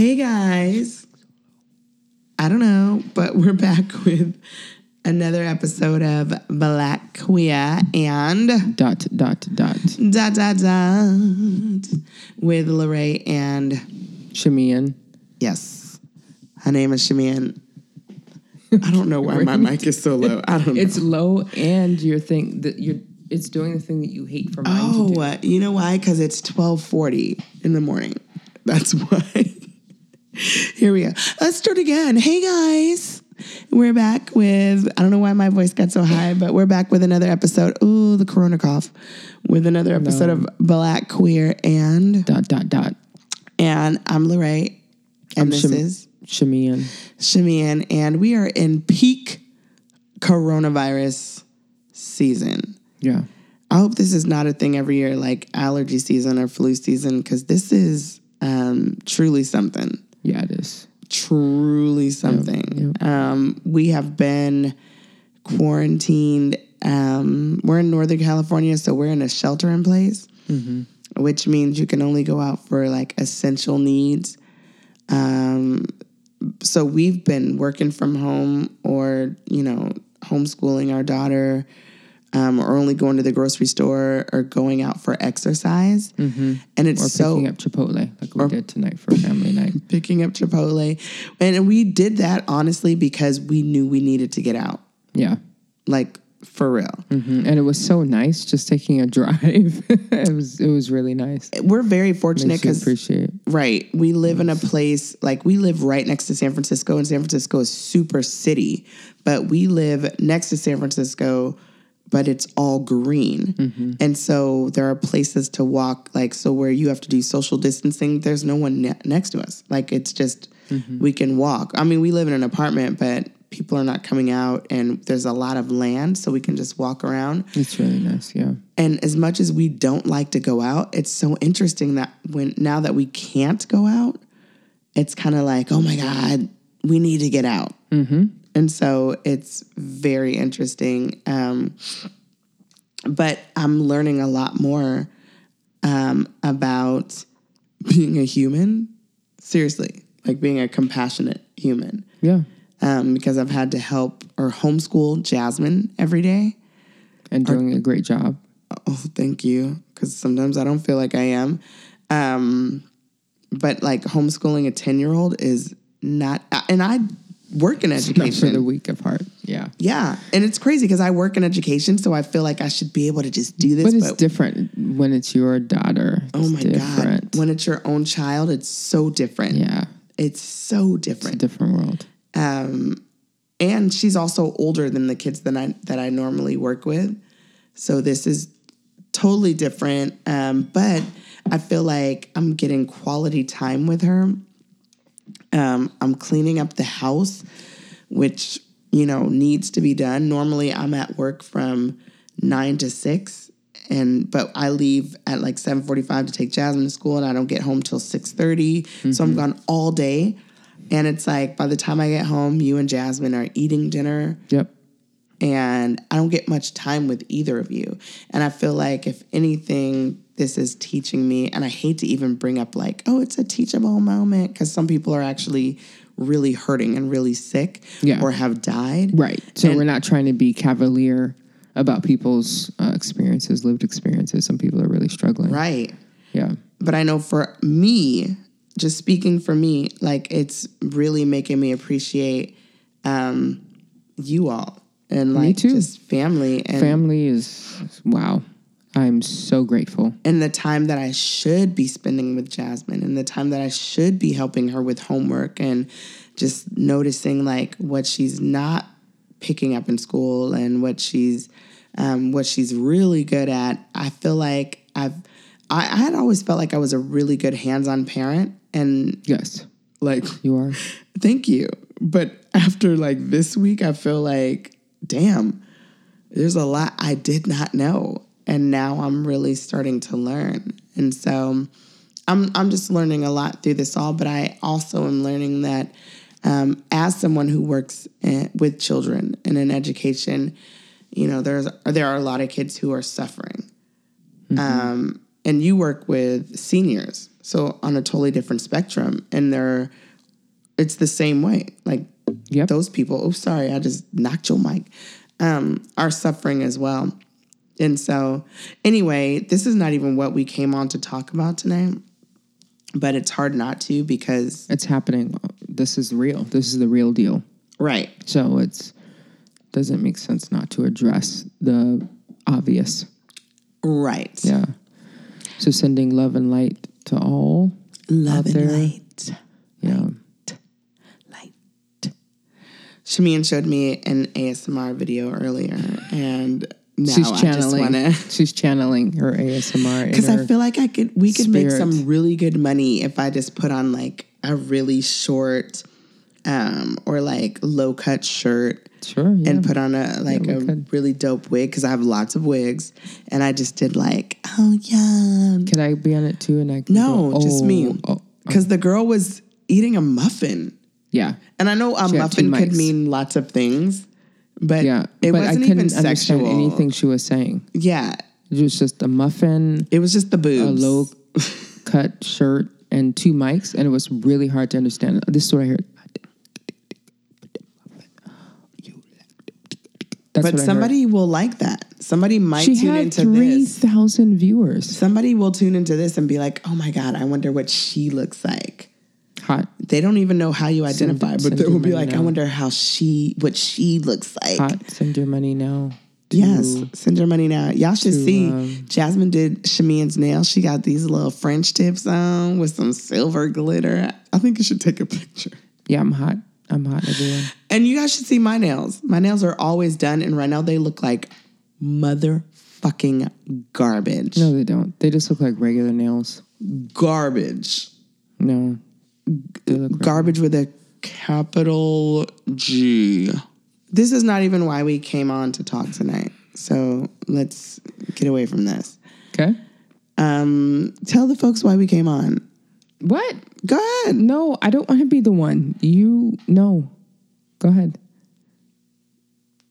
Hey guys. I don't know, but we're back with another episode of Black Queer and Dot dot dot. dot dot dot with Lorraine and Shamian. yes, her name is Shamian. I don't know why my mic is so low. I don't know. It's low, and your thing that you're. It's doing the thing that you hate for mine to oh, do. uh, you know why? Because it's twelve forty in the morning. That's why. Here we go. Let's start again. Hey guys. We're back with, I don't know why my voice got so high, but we're back with another episode. Ooh, the corona cough. With another episode of Black Queer and Dot dot dot. and I'm Lorraine. And this Sham- is Shamian. Shamian, and we are in peak coronavirus season. Yeah. I hope this is not a thing every year, like allergy season or flu season, because this is um, truly something. Yeah, it is. Truly something. Um, we have been quarantined. Um, we're in Northern California, so we're in a shelter in place, which means you can only go out for like essential needs. Um, so we've been working from home or, you know, homeschooling our daughter um, or only going to the grocery store or going out for exercise. And it's Or so picking up Chipotle like we did tonight for family night. picking up Chipotle. And we did that honestly because we knew we needed to get out. Yeah. Like for real. Mhm. And it was so nice just taking a drive. it was it was really nice. We're very fortunate because appreciate. right, we live in a place like we live right next to San Francisco and San Francisco is super city, but we live next to San Francisco but it's all green. And so there are places to walk like so where you have to do social distancing, there's no one ne- next to us. Like it's just we can walk. I mean, we live in an apartment, but people are not coming out and there's a lot of land so we can just walk around. It's really nice. Yeah. And as much as we don't like to go out, it's so interesting that when now that we can't go out, it's kind of like, oh my God, we need to get out. Mm-hmm. And so it's very interesting. Um, but I'm learning a lot more um, about being a human. Seriously, like being a compassionate human. Yeah. Um, because I've had to help or homeschool Jasmine every day. And doing a great job. Oh, thank you. Because sometimes I don't feel like I am. Um, but like homeschooling a 10 year old is not, and I work in Not for the weak of heart. Yeah. yeah. And it's crazy because I work in education. So I feel like I should be able to just do this. But it's different when it's your daughter. oh my different. God. When it's your own child, it's so different. Yeah. It's so different. It's a different. different world. Um, and she's also older than the kids that I that I normally work with. So this is totally different. Um, but I feel like I'm getting quality time with her. Um, I'm cleaning up the house, which you know needs to be done. Normally, I'm at work from nine to six, and but I leave at like seven forty-five to take Jasmine to school, and I don't get home till six So I'm gone all day. And it's like by the time I get home, you and Jasmine are eating dinner Yep. And I don't get much time with either of you. And I feel like if anything, this is teaching me, and I hate to even bring up like, oh, it's a teachable moment because some people are actually really hurting and really sick Yeah. or have died. Right. So we're not trying to be cavalier about people's uh, experiences, lived experiences. Some people are really struggling. Right. Yeah. But I know for me, just speaking for me, like it's really making me appreciate um, you all and like too. just family and Family is, wow. I'm so grateful. and the time that I should be spending with Jasmine and the time that I should be helping her with homework and just noticing like what she's not picking up in school and what she's um, what she's really good at. I feel like I've I, I had always felt like I was a really good hands-on parent and Yes, like you are. thank you. But after like this week, I feel like, damn, there's a lot I did not know. And now I'm really starting to learn. And so I'm I'm just learning a lot through this all, but I also am learning that um, as someone who works eh, with children and in education, you know, there's there are a lot of kids who are suffering. Um, and you work with seniors. So on a totally different spectrum. And they're it's the same way. Like Yep. those people, oh sorry, I just knocked your mic, um, are suffering as well. And so anyway, this is not even what we came on to talk about tonight. But it's hard not to because It's happening. This is real. This is the real deal. right. So it's doesn't make sense not to address the obvious. Right. Yeah. So sending love and light to all. Love and light. Yeah. light. Shamian showed me an ASMR video earlier, and now she's I just channeling. wanna She's channeling her ASMR. because I feel like I could we could make some really good money if I just put on like a really short um or like low cut shirt sure. Yeah. and put on a like we a could. really dope wig because I have lots of wigs and I just did like oh yeah Can I be on it too? And I can no go, just oh, me Oh, because the girl was eating a muffin yeah. and I know a She muffin could mean lots of things but Yeah. it but I wasn't couldn't even understand sexual anything she was saying. yeah It was just a muffin, it was just the boobs. a low cut shirt, and two mics, and it was really hard to understand. This is what I heard. That's but I heard. somebody will like that somebody might She tune into three this thousand viewers. somebody will tune into this and be like oh my god I wonder what she looks like Hot, they don't even know how you identify, send but they will be like, I wonder how she, what she looks like. hot. Send your money now. to- Yes, send your money now. Y'all should see. um, Jasmine did Shamian's nails. She got these little French tips on with some silver glitter. I think you should take a picture. Yeah, I'm hot. I'm hot, everyone. And you guys should see my nails. My nails are always done, and right now they look like motherfucking garbage. No, they don't. They just look like regular nails. Garbage. No, look Garbage with a capital G. This is not even why we came on to talk tonight. So let's get away from this. okay. Um, tell the folks why we came on. What? Go ahead. No, I don't want to be the one. You no. Go ahead.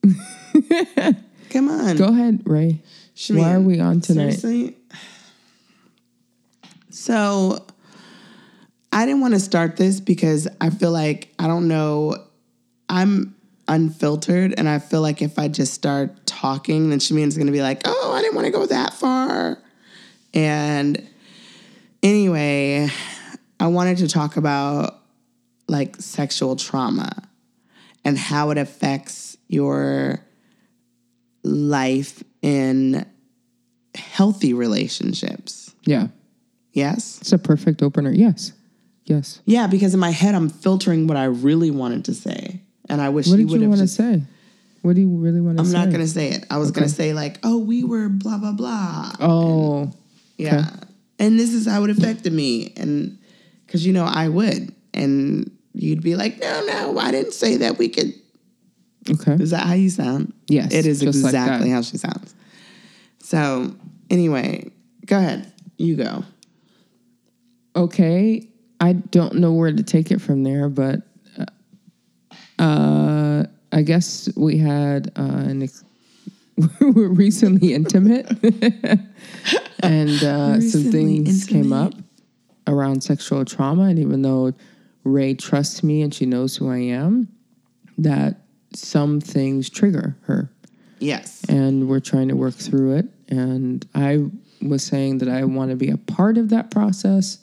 Come on. Go ahead, Ray. Why are we on tonight? Seriously? So I didn't want to start this because I feel like I don't know. I'm unfiltered, and I feel like if I just start talking, then Shamian's gonna be like, "Oh, I didn't want to go that far." And anyway, I wanted to talk about like sexual trauma and how it affects your life in healthy relationships. Yeah, Yes? it's a perfect opener. Yes, yes. Yeah, because in my head I'm filtering what I really wanted to say. And I wish What you did you have want to say? What do you really want to say? I'm say? not gonna say it. I was gonna say like, oh, we were blah blah blah. Oh, Yeah. And this is how it affected me. And because you know, I would. And you'd be like, no, no, I didn't say that we could. okay. Is that how you sound? Yes, It is just like exactly how she sounds. So, anyway, go ahead. You go. Okay. I don't know where to take it from there, but uh, I guess we had uh, an. Ex- we were recently intimate, and uh, some Recently things came up around sexual trauma. And even though Ray trusts me and she knows who I am, that some things trigger her Yes. and we're trying to work through it. And I was saying that I want to be a part of that process,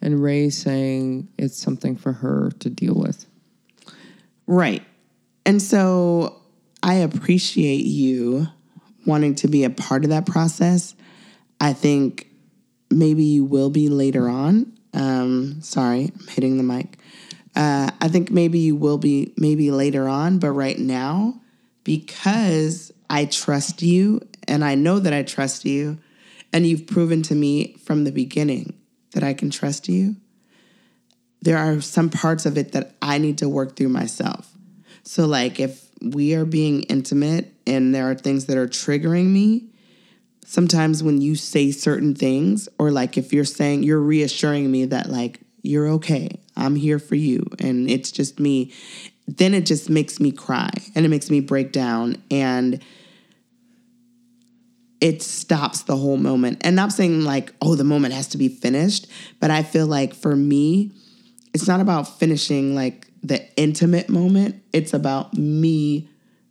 and Ray saying it's something for her to deal with. Right. And so I appreciate you wanting to be a part of that process. I think maybe you will be later on. Um, sorry, I'm hitting the mic. Uh, I think maybe you will be maybe later on, but right now, because I trust you and I know that I trust you, and you've proven to me from the beginning that I can trust you, there are some parts of it that I need to work through myself. So, like, if we are being intimate and there are things that are triggering me, sometimes when you say certain things, or like if you're saying, you're reassuring me that, like, you're okay, I'm here for you, and it's just me, then it just makes me cry and it makes me break down. And it stops the whole moment. And I'm saying like, oh, the moment has to be finished, but I feel like for me, it's not about finishing like the intimate moment. It's about me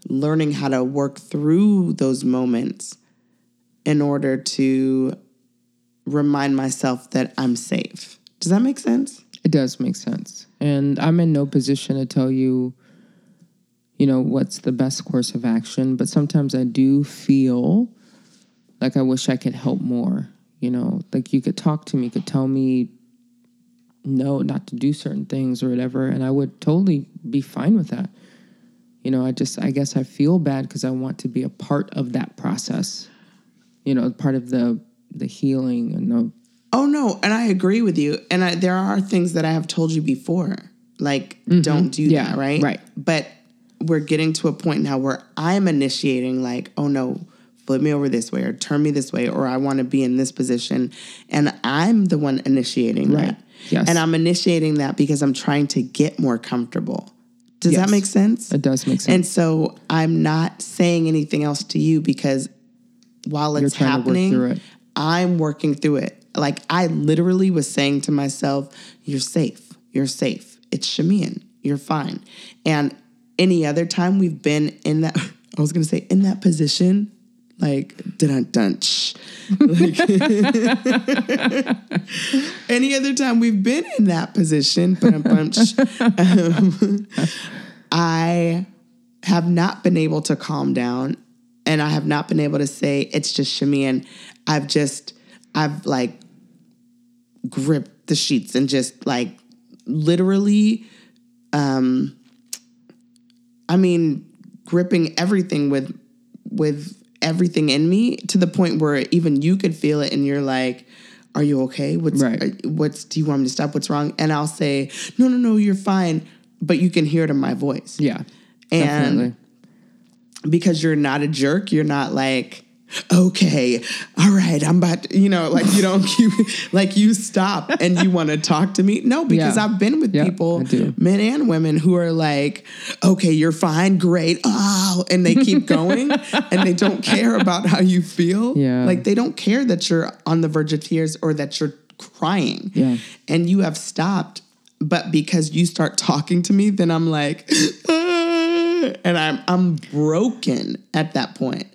learning how to work through those moments in order to remind myself that I'm safe. Does that make sense? It does make sense. And I'm in no position to tell you, you know, what's the best course of action. But sometimes I do feel like I wish I could help more. You know, like you could talk to me, could tell me no, not to do certain things or whatever. And I would totally be fine with that. You know, I just, I guess I feel bad because I want to be a part of that process. You know, part of the the healing and the Oh no, and I agree with you. And I, there are things that I have told you before, like don't do Mm-hmm. Yeah, that, right? right. But we're getting to a point now where I'm initiating, like, oh no, flip me over this way or turn me this way, or I want to be in this position, and I'm the one initiating Right. that. Yes. And I'm initiating that because I'm trying to get more comfortable. Does Yes. that make sense? it does make sense. And so I'm not saying anything else to you because while it's work happening, through it. I'm working through it. Like I literally was saying to myself, "You're safe. You're safe. It's Shamian. You're fine." And any other time we've been in that, I was gonna say in that position, like dun dun. shh. Like, any other time we've been in that position, but um, I have not been able to calm down and I have not been able to say it's just Shamian. I've just, I've like gripped the sheets and just like literally, um, I mean, gripping everything with, with everything in me to the point where even you could feel it and you're like, are you okay? What's, Right. are- what's, do you want me to stop? What's wrong? And I'll say, no, no, no, you're fine. But you can hear it in my voice yeah. And- definitely. because you're not a jerk, you're not like, okay, all right, I'm about to, you know, like you don't keep, like you stop and you want to talk to me. No, because Yeah. I've been with Yeah, people, men and women, who are like, okay, you're fine, great, oh, and they keep going and they don't care about how you feel. Yeah. Like they don't care that you're on the verge of tears or that you're crying. Yeah. And you have stopped. But because you start talking to me, then I'm like, "Ah," and I'm I'm broken at that point.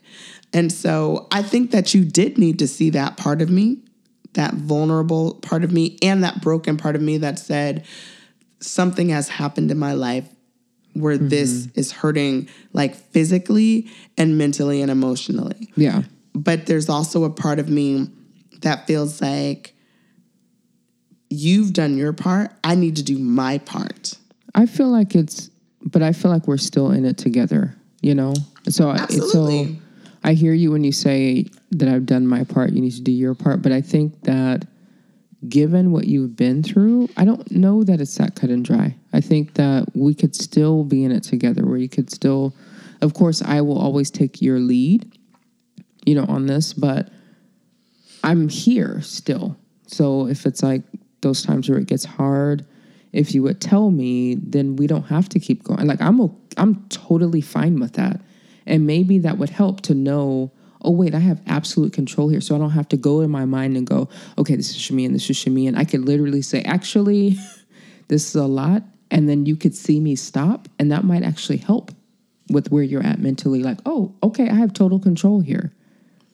And so I think that you did need to see that part of me, that vulnerable part of me, and that broken part of me that said something has happened in my life where mm-hmm. this is hurting like physically and mentally and emotionally. Yeah. But there's also a part of me that feels like you've done your part. I need to do my part. I feel like it's, but I feel like we're still in it together, you know? So, it's so Absolutely. I hear you when you say that I've done my part, you need to do your part. But I think that given what you've been through, I don't know that it's that cut and dry. I think that we could still be in it together where you could still, of course, I will always take your lead, you know, on this, but I'm here still. So if it's like those times where it gets hard, if you would tell me, then we don't have to keep going. Like I'm I'm totally fine with that. And maybe that would help to know, oh wait, I have absolute control here. So I don't have to go in my mind and go, okay, this is Shami and this is Shami. And I could literally say, actually, this is a lot. And then you could see me stop. And that might actually help with where you're at mentally. Like, oh, okay, I have total control here.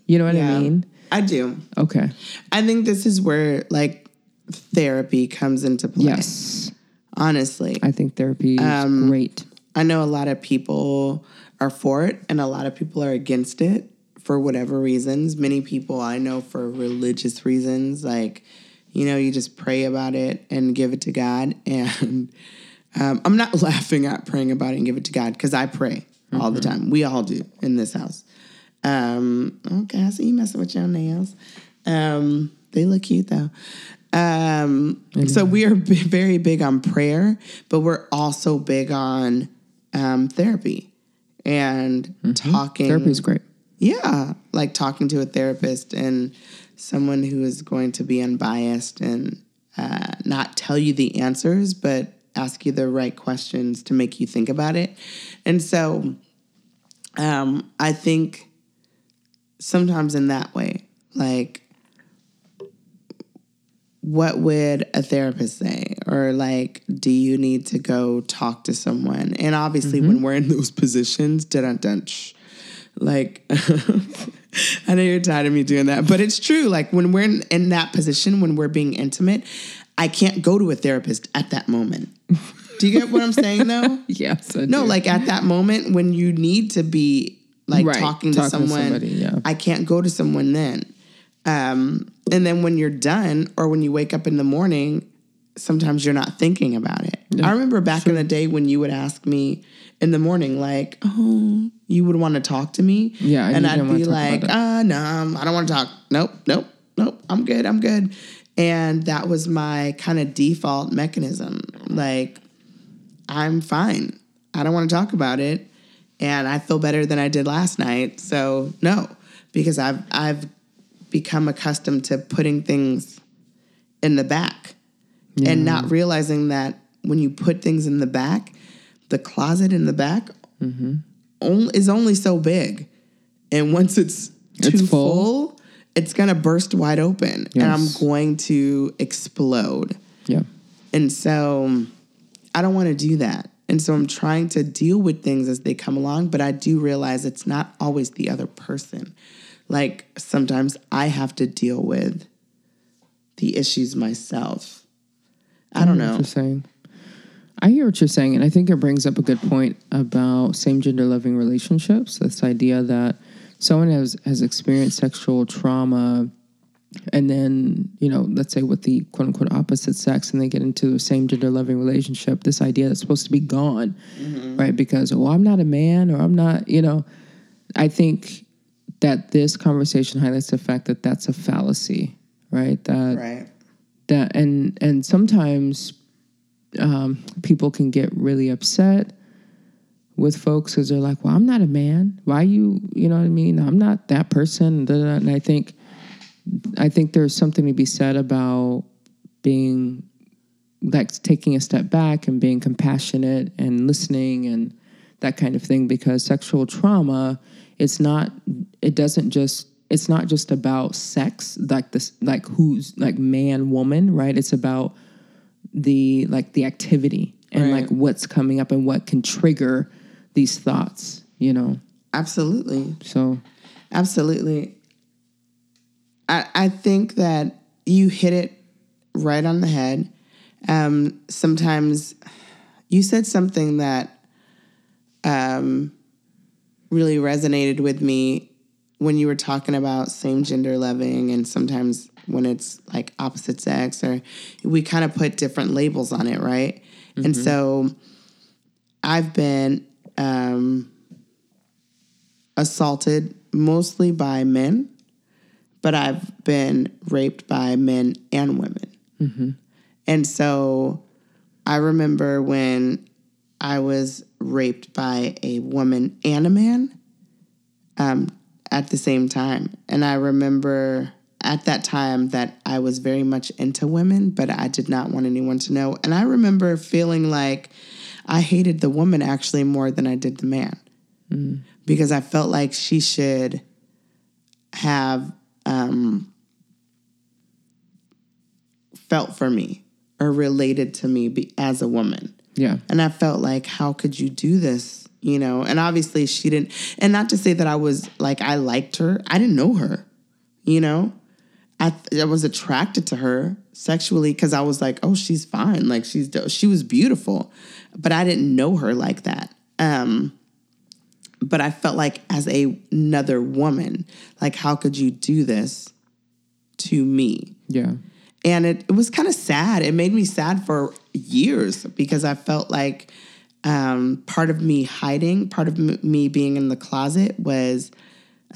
You know what I mean? I do. Okay. I think this is where like therapy comes into play. Yes. Honestly. I think therapy is Um, great. I know a lot of people are for it and a lot of people are against it for whatever reasons. Many people I know for religious reasons, like, you know, you just pray about it and give it to God. And um, I'm not laughing at praying about it and give it to God because I pray all the time. We all do in this house. Um, okay, I see you messing with your nails. Um, they look cute though. Um, so we are b- very big on prayer, but we're also big on um, therapy and talking. Therapy is great. Yeah, like talking to a therapist and someone who is going to be unbiased and uh, not tell you the answers, but ask you the right questions to make you think about it. And so um, I think sometimes in that way. Like, what would a therapist say? Or like, do you need to go talk to someone? And obviously, when mm-hmm. we're in those positions, dun dun like, I know you're tired of me doing that, but it's true. Like when we're in, in that position, when we're being intimate, I can't go to a therapist at that moment. Do you get what I'm saying though? Yes. I No, do. like at that moment when you need to be like Right, talking to talking to someone, somebody, yeah. I can't go to someone then. Um, and then when you're done or when you wake up in the morning, sometimes you're not thinking about it. I remember back in the day when you would ask me in the morning, like, oh, you would want to talk to me. Yeah, and I'd be like, uh, no, I don't want to talk. Nope, nope, nope. I'm good. I'm good. And that was my kind of default mechanism. Like, I'm fine. I don't want to talk about it. And I feel better than I did last night. So no, because I've I've become accustomed to putting things in the back and not realizing that when you put things in the back, the closet in the back mm-hmm. only, is only so big. And once it's too It's full. full, it's gonna burst wide open and I'm going to explode. yeah. And so I don't want to do that. And so I'm trying to deal with things as they come along, but I do realize it's not always the other person. Like sometimes I have to deal with the issues myself. I don't what know. you're saying. I hear what you're saying, and I think it brings up a good point about same gender loving relationships. This idea that someone has has experienced sexual trauma, and then you know, let's say with the quote unquote opposite sex, and they get into the same gender loving relationship. This idea that's supposed to be gone, mm-hmm. right? Because oh, I'm not a man, or I'm not, you know. I think that this conversation highlights the fact that that's a fallacy, right? That Right. that and and sometimes um, people can get really upset with folks because they're like, "Well, I'm not a man. Why you? You know what I mean? I'm not that person." da, da, da." And I think, I think there's something to be said about being like taking a step back and being compassionate and listening and that kind of thing because sexual trauma it's not it doesn't just it's not just about sex like this like who's like man woman right it's about the like the activity and Right. like what's coming up and what can trigger these thoughts you know Absolutely. so Absolutely. I, I think that you hit it right on the head. Um, sometimes you said something that um, really resonated with me when you were talking about same gender loving and sometimes when it's like opposite sex or we kind of put different labels on it, right? And so I've been um, assaulted mostly by men, but I've been raped by men and women. And so I remember when I was raped by a woman and a man um, at the same time. And I remember at that time that I was very much into women, but I did not want anyone to know. And I remember feeling like I hated the woman actually more than I did the man because I felt like she should have um, felt for me or related to me be, as a woman. Yeah And I felt like, how could you do this? You know, and obviously she didn't, and not to say that I was like, I liked her. I didn't know her, you know? I, I was attracted to her sexually because I was like, oh, she's fine. Like she's, do- she was beautiful, but I didn't know her like that. Um, but I felt like as a, another woman, like, how could you do this to me? yeah and it, it was kind of sad. It made me sad for years because I felt like um, part of me hiding, part of me being in the closet was,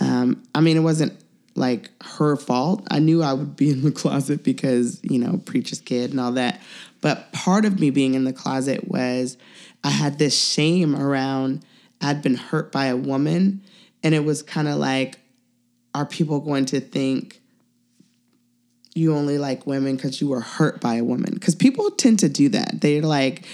um, I mean, it wasn't like her fault. I knew I would be in the closet because, you know, preacher's kid and all that. But part of me being in the closet was I had this shame around I'd been hurt by a woman. And it was kind of like, are people going to think, you only like women because you were hurt by a woman. Because people tend to do that. They're like,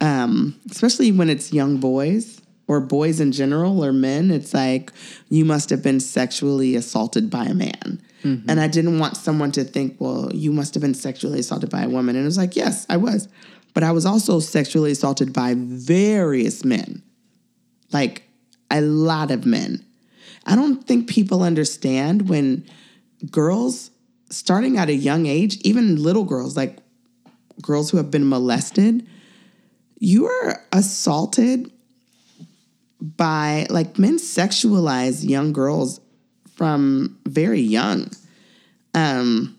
um, especially when it's young boys, or boys in general or men, it's like you must have been sexually assaulted by a man. And I didn't want someone to think, well, you must have been sexually assaulted by a woman. And it was like, yes, I was. But I was also sexually assaulted by various men, like a lot of men. I don't think people understand when girls, starting at a young age, even little girls, like girls who have been molested, you are assaulted by like men sexualize young girls from very young. Um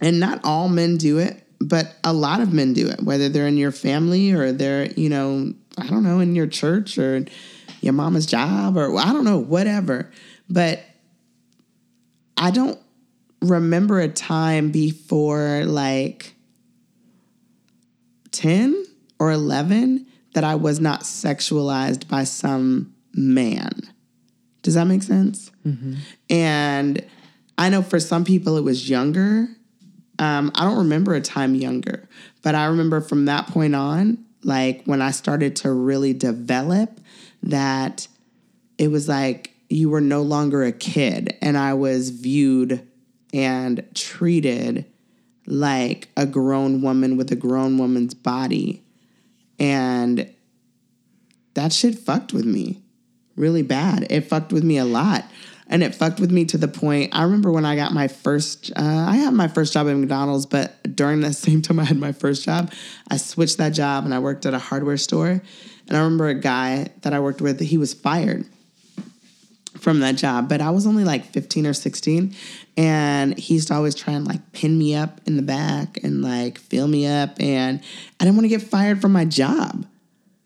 and not all men do it, but a lot of men do it, whether they're in your family or they're, you know, I don't know, in your church or your mama's job or I don't know, whatever. But I don't remember a time before like 10 or 11 that I was not sexualized by some man. Does that make sense? And I know for some people it was younger. Um, I don't remember a time younger, but I remember from that point on, like when I started to really develop, that it was like you were no longer a kid, and I was viewed and treated like a grown woman with a grown woman's body. And that shit fucked with me really bad. It fucked with me a lot. And it fucked with me to the point. I remember when I got my first, uh, I had my first job at McDonald's, but during the same time I had my first job, I switched that job and I worked at a hardware store. And I remember a guy that I worked with, he was fired from that job, but I was only like 15 or 16. And he used to always try and like pin me up in the back and like fill me up. And I didn't want to get fired from my job.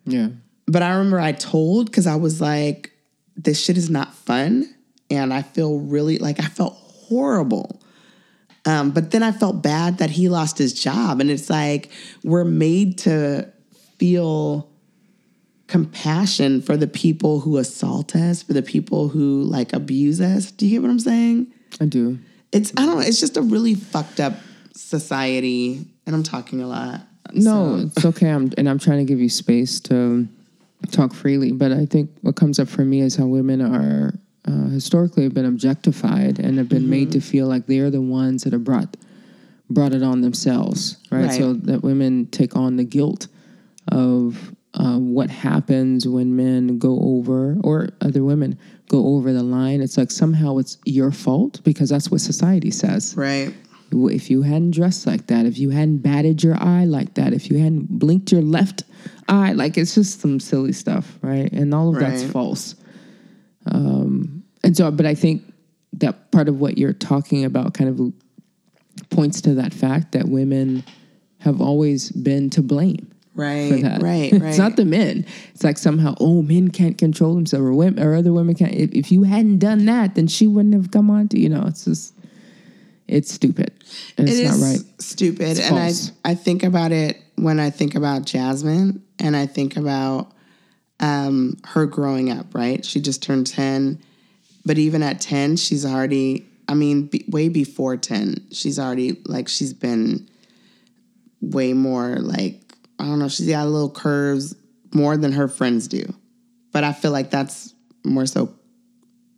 Yeah. But I remember I told because I was like, this shit is not fun. And I feel really like I felt horrible. Um, but then I felt bad that he lost his job. And it's like we're made to feel compassion for the people who assault us, for the people who like abuse us. Do you get what I'm saying? I do. It's I don't know, it's just a really fucked up society. And I'm talking a lot. No, it's okay. I'm and I'm trying to give you space to talk freely. But I think what comes up for me is how women are uh, historically have been objectified and have been made to feel like they're the ones that have brought brought it on themselves, right? Right. So that women take on the guilt of uh, what happens when men go over or other women go over the line. It's like somehow it's your fault because that's what society says Right. if you hadn't dressed like that, if you hadn't batted your eye like that, if you hadn't blinked your left eye, like it's just some silly stuff, right? And all of that's false. Um, and so, but I think that part of what you're talking about kind of points to that fact that women have always been to blame Right. Right. Right. it's not the men. It's like somehow, oh, men can't control themselves, or women, or other women can't. If, if you hadn't done that, then she wouldn't have come on to. You know, it's just, it's stupid. And it's It not right. stupid. and I, false. I think about it when I think about Jasmine and I think about um, her growing up, right? She just turned 10. But even at 10, she's already, I mean, be, way before 10, she's already, like, she's been way more, like, I don't know, she's got a little curves more than her friends do. But I feel like that's more so,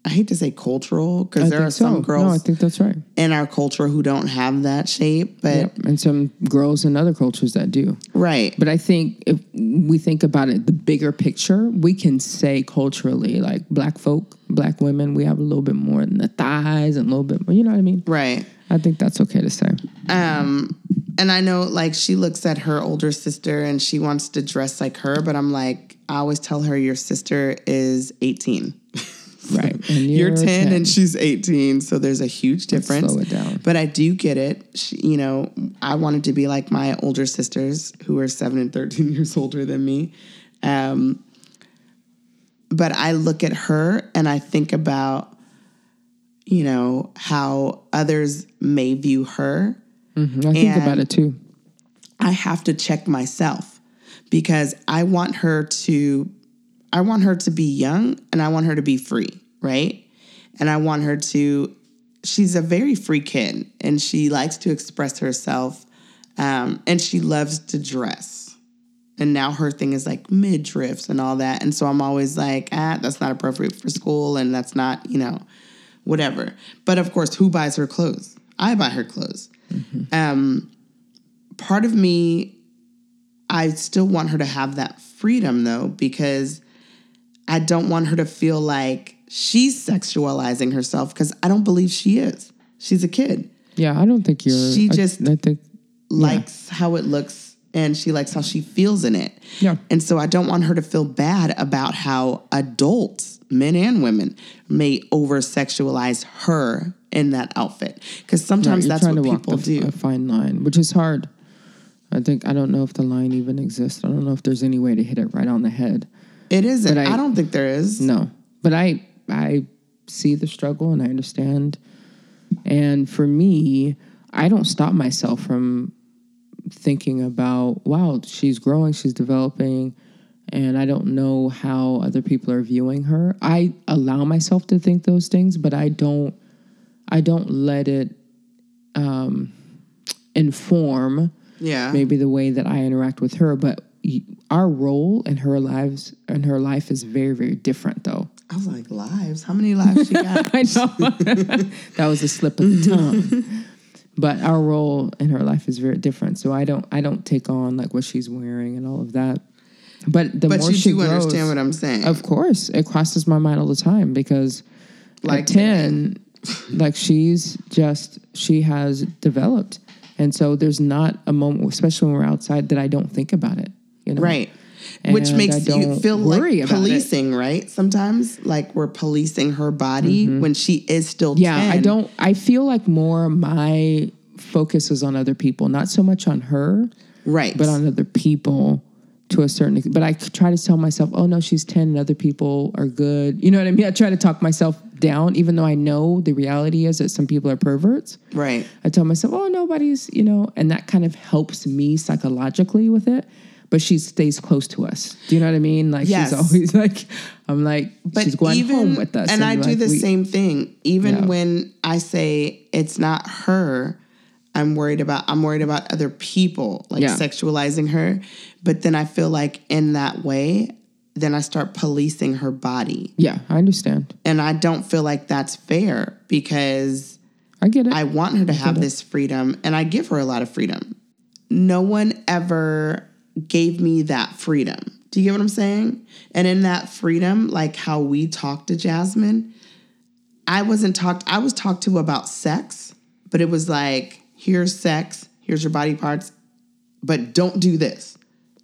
I hate to say cultural, because there are some girls No, I think that's right. in our culture who don't have that shape. But Yep. And some girls in other cultures that do. right, But I think if we think about it, the bigger picture, we can say culturally, like black folk, black women, we have a little bit more in the thighs and a little bit more, you know what I mean? right. I think that's okay to say. Um, and I know like she looks at her older sister and she wants to dress like her, but I'm like, I always tell her your sister is 18. Right. And You're 10, and she's 18, so there's a huge difference. slow it down. But I do get it. She, you know, I wanted to be like my older sisters who are 7 and 13 years older than me. Um, but I look at her and I think about, you know, how others may view her. Mhm. I think And- about it too. I have to check myself because I want her to I want her to be young and I want her to be free, right? And I want her to she's a very free kid and she likes to express herself um, and she loves to dress. And now her thing is like midriffs and all that. And so I'm always like, ah, that's not appropriate for school and that's not, you know, whatever. But of course, who buys her clothes? I buy her clothes. Um, part of me, I still want her to have that freedom though, because I don't want her to feel like she's sexualizing herself because I don't believe she is. She's a kid. Yeah, I don't think you're. She just- I, think. likes how it looks and she likes how she feels in it. Yeah. And so I don't want her to feel bad about how adults, men and women, may over sexualize her in that outfit. Because sometimes You're that's what people do. a fine line, which is hard. I think I don't know if the line even exists. I don't know if there's any way to hit it right on the head. It isn't. I- I, don't think there is. No, but I I see the struggle and I understand. And for me, I don't stop myself from thinking about wow, she's growing, she's developing, and I don't know how other people are viewing her. I allow myself to think those things, but I don't I don't let it um, inform Yeah. maybe the way that I interact with her. But our role in her lives and her life is very very different though. I was like, lives? How many lives she got? I know that was a slip of the tongue. But our role in her life is very different. So I don't I don't take on like what she's wearing and all of that. But the but more you she do grows, understand what I'm saying. of course, it crosses my mind all the time because Like at ten, like she's just she has developed, and so there's not a moment, especially when we're outside, that I don't think about it. You know, Right. Which makes you feel like policing, right? Sometimes, like we're policing her body when she is still Mm-hmm. Yeah, 10. I don't. I feel like more my focus is on other people, not so much on her, Right. but on other people to a certain. ex- But I try to tell myself, oh no, she's ten, and other people are good. You know what I mean? I try to talk myself down, even though I know the reality is that some people are perverts. right. I tell myself, oh, nobody's, you know, and that kind of helps me psychologically with it. But she stays close to us. Do you know what I mean? Like Yes. she's always like, I'm like, But she's going even, home with us. And, I do like, the we- same thing. Even Yeah. when I say it's not her, I'm worried about I'm worried about other people like Yeah. sexualizing her. But then I feel like in that way, then I start policing her body. Yeah, I understand. And I don't feel like that's fair because I get it. I want her to have this freedom and I give her a lot of freedom. No one ever gave me that freedom. Do you get what I'm saying? And in that freedom, like how we talked to Jasmine, I wasn't talked, I was talked to about sex, but it was like, here's sex, here's your body parts, but don't do this.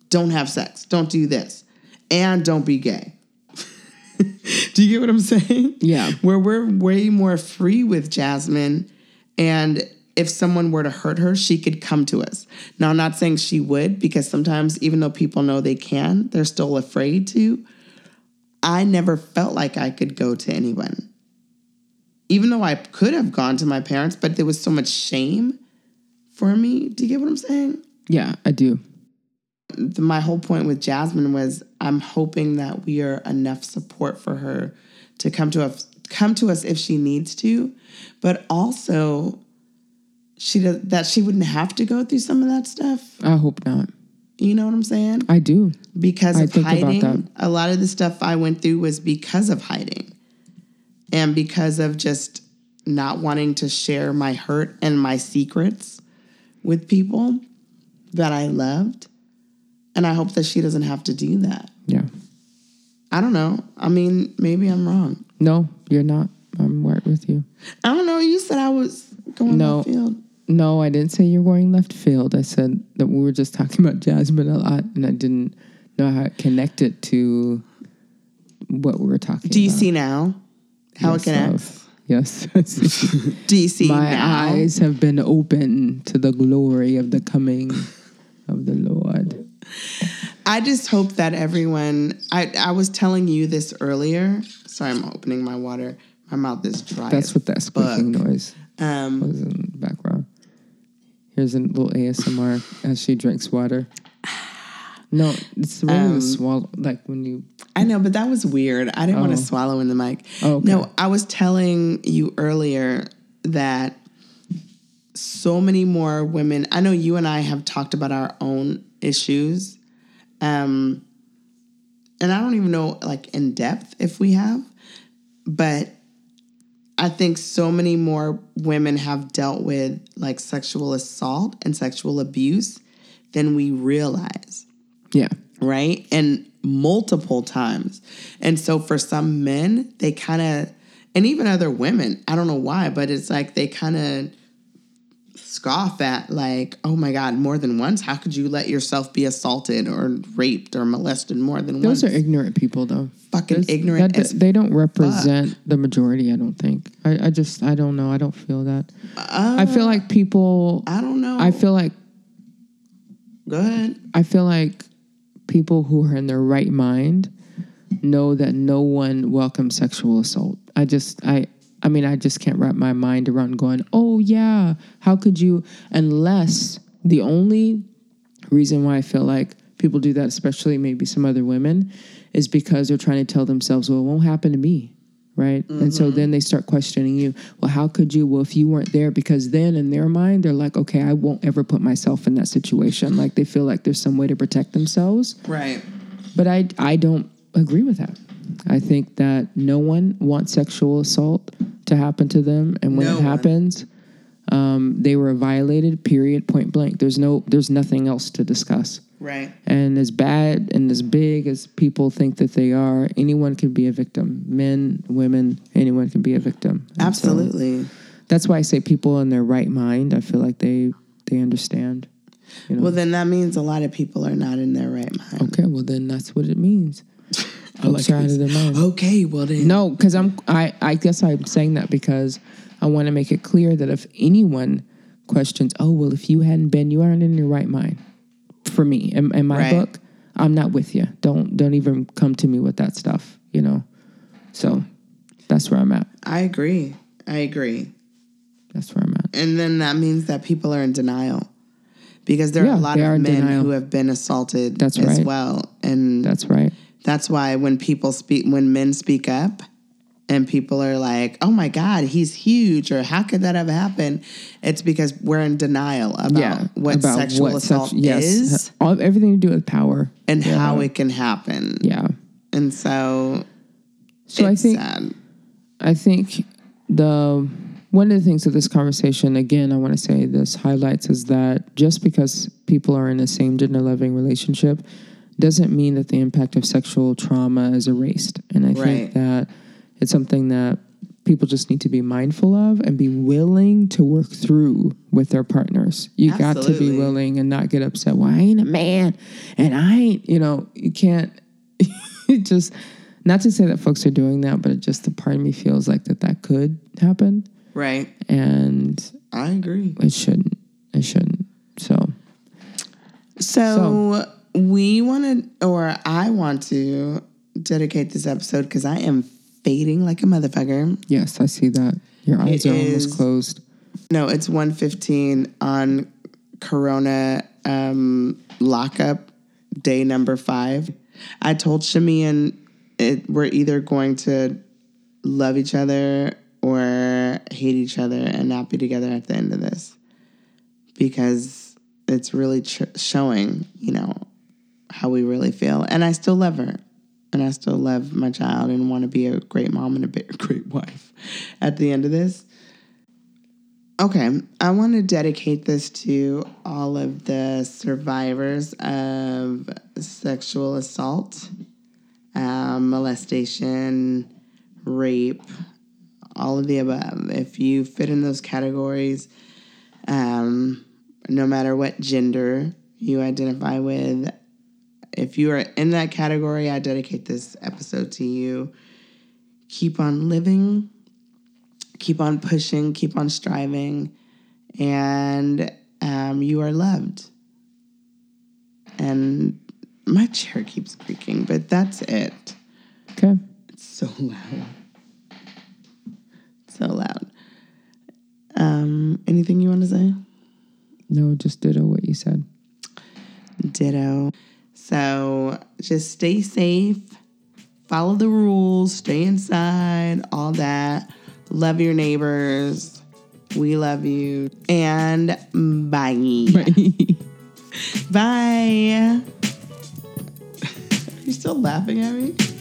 Don't have sex. Don't do this. And don't be gay. do you get what I'm saying? Yeah. Where we're way more free with Jasmine. And if someone were to hurt her, she could come to us. Now, I'm not saying she would, because sometimes, even though people know they can, they're still afraid to. I never felt like I could go to anyone. Even though I could have gone to my parents, but there was so much shame for me. Do you get what I'm saying? yeah, I do. The, my whole point with Jasmine was I'm hoping that we are enough support for her to come to us come to us if she needs to, but also she does that she wouldn't have to go through some of that stuff. I hope not. You know what I'm saying? I do. Because I of hiding. A lot of the stuff I went through was because of hiding. And because of just not wanting to share my hurt and my secrets with people that I loved. And I hope that she doesn't have to do that. Yeah. I don't know. I mean, maybe I'm wrong. No, you're not. I'm right with you. I don't know. You said I was going No. left field. No, I didn't say you're going left field. I said that we were just talking about Jasmine a lot, and I didn't know how it connected to what we were talking Do you about. see now how Yes, it connects? Yes. Do you see My now? eyes have been open to the glory of the coming of the Lord. I just hope that everyone. I I was telling you this earlier. Sorry, I'm opening my water. My mouth is dry. That's what that squeaking noise Um, was in the background. Here's a little ASMR as she drinks water. No, it's really Um, swallow. Like when you I know, but that was weird. I didn't want Oh. to swallow in the mic. Oh, okay. No, I was telling you earlier that so many more women. I know you and I have talked about our own issues, Um, and I don't even know, like, in depth if we have, but I think so many more women have dealt with like sexual assault and sexual abuse than we realize, Yeah. right? And multiple times. And so for some men, they kind of, and even other women, I don't know why, but it's like they kind of scoff at like, oh my God, more than once? How could you let yourself be assaulted or raped or molested more than Those once? Those are ignorant people, though. Fucking ignorant that- they don't represent the majority. I don't think. I, I just. I don't know. I don't feel that. I feel uh, like people. I don't know. I feel like. Go ahead. I feel like people who are in their right mind know that no one welcomes sexual assault. I just. I. I mean, I just can't wrap my mind around going, oh, yeah, how could you? Unless the only reason why I feel like people do that, especially maybe some other women, is because they're trying to tell themselves, well, it won't happen to me. Right. And so mm-hmm. then they start questioning you. Well, how could you? Well, if you weren't there, because then in their mind, they're like, okay, I won't ever put myself in that situation. Like they feel like there's some way to protect themselves. Right. But I, I don't agree with that. I think that no one wants sexual assault to happen to them. And when No it happens, um, they were violated, period, point blank. There's no, there's nothing else to discuss. Right. And as bad and as big as people think that they are, anyone can be a victim. Men, women, anyone can be a victim. And so Absolutely. that's why I say people in their right mind. I feel like they they understand. You know. Well, then that means a lot of people are not in their right mind. okay, well then that's what it means. Are out of their. Okay, well then. No, because I'm I, I guess I'm saying that because I want to make it clear that if anyone questions, oh well, if you hadn't been, you aren't in your right mind. For me, in, in my Right. book, I'm not with you. Don't don't even come to me with that stuff. You know. So that's where I'm at. I agree. I agree. That's where I'm at. And then that means that people are in denial because there are Yeah, a lot of men who have been assaulted That's as right. well. And That's right. That's why when people speak, when men speak up, and people are like, "Oh my God, he's huge," or "How could that have happened?" It's because we're in denial about yeah. what about sexual what assault sex- yes. is All, everything to do with power. and Yeah. how it can happen. Yeah. And so, So I think sad. I think the one of the things of this conversation, again, I want to say this highlights is that just because people are in the same gender loving relationship doesn't mean that the impact of sexual trauma is erased. And I Right. think that it's something that people just need to be mindful of and be willing to work through with their partners. You got to be willing and not get upset. Well, I ain't a man and I ain't, you know, you can't just not to say that folks are doing that, but it just the part of me feels like that that could happen Right. and I agree. it shouldn't. It shouldn't. So, So, we want to, or I want to dedicate this episode because I am fading like a motherfucker. yes, I see that. Your eyes It are is- almost closed. No, it's 115 on Corona um, lockup day number five. I told Shami and it, we're either going to love each other or hate each other and not be together at the end of this because it's really ch- showing, you know, how we really feel. And I still love her. And I still love my child and want to be a great mom and a great wife at the end of this. Okay, I want to dedicate this to all of the survivors of sexual assault, um, molestation, rape, all of the above. If you fit in those categories, um, no matter what gender you identify with, if you are in that category, I dedicate this episode to you. Keep on living keep on pushing, keep on striving, and um, you are loved. And my chair keeps creaking, but that's it. Okay. It's so loud. So loud. Um, anything you want to say? No, just ditto what you said. Ditto. So just stay safe, follow the rules, stay inside, all that. Love your neighbors. We love you. And bye. Bye. Bye. You're still laughing at me?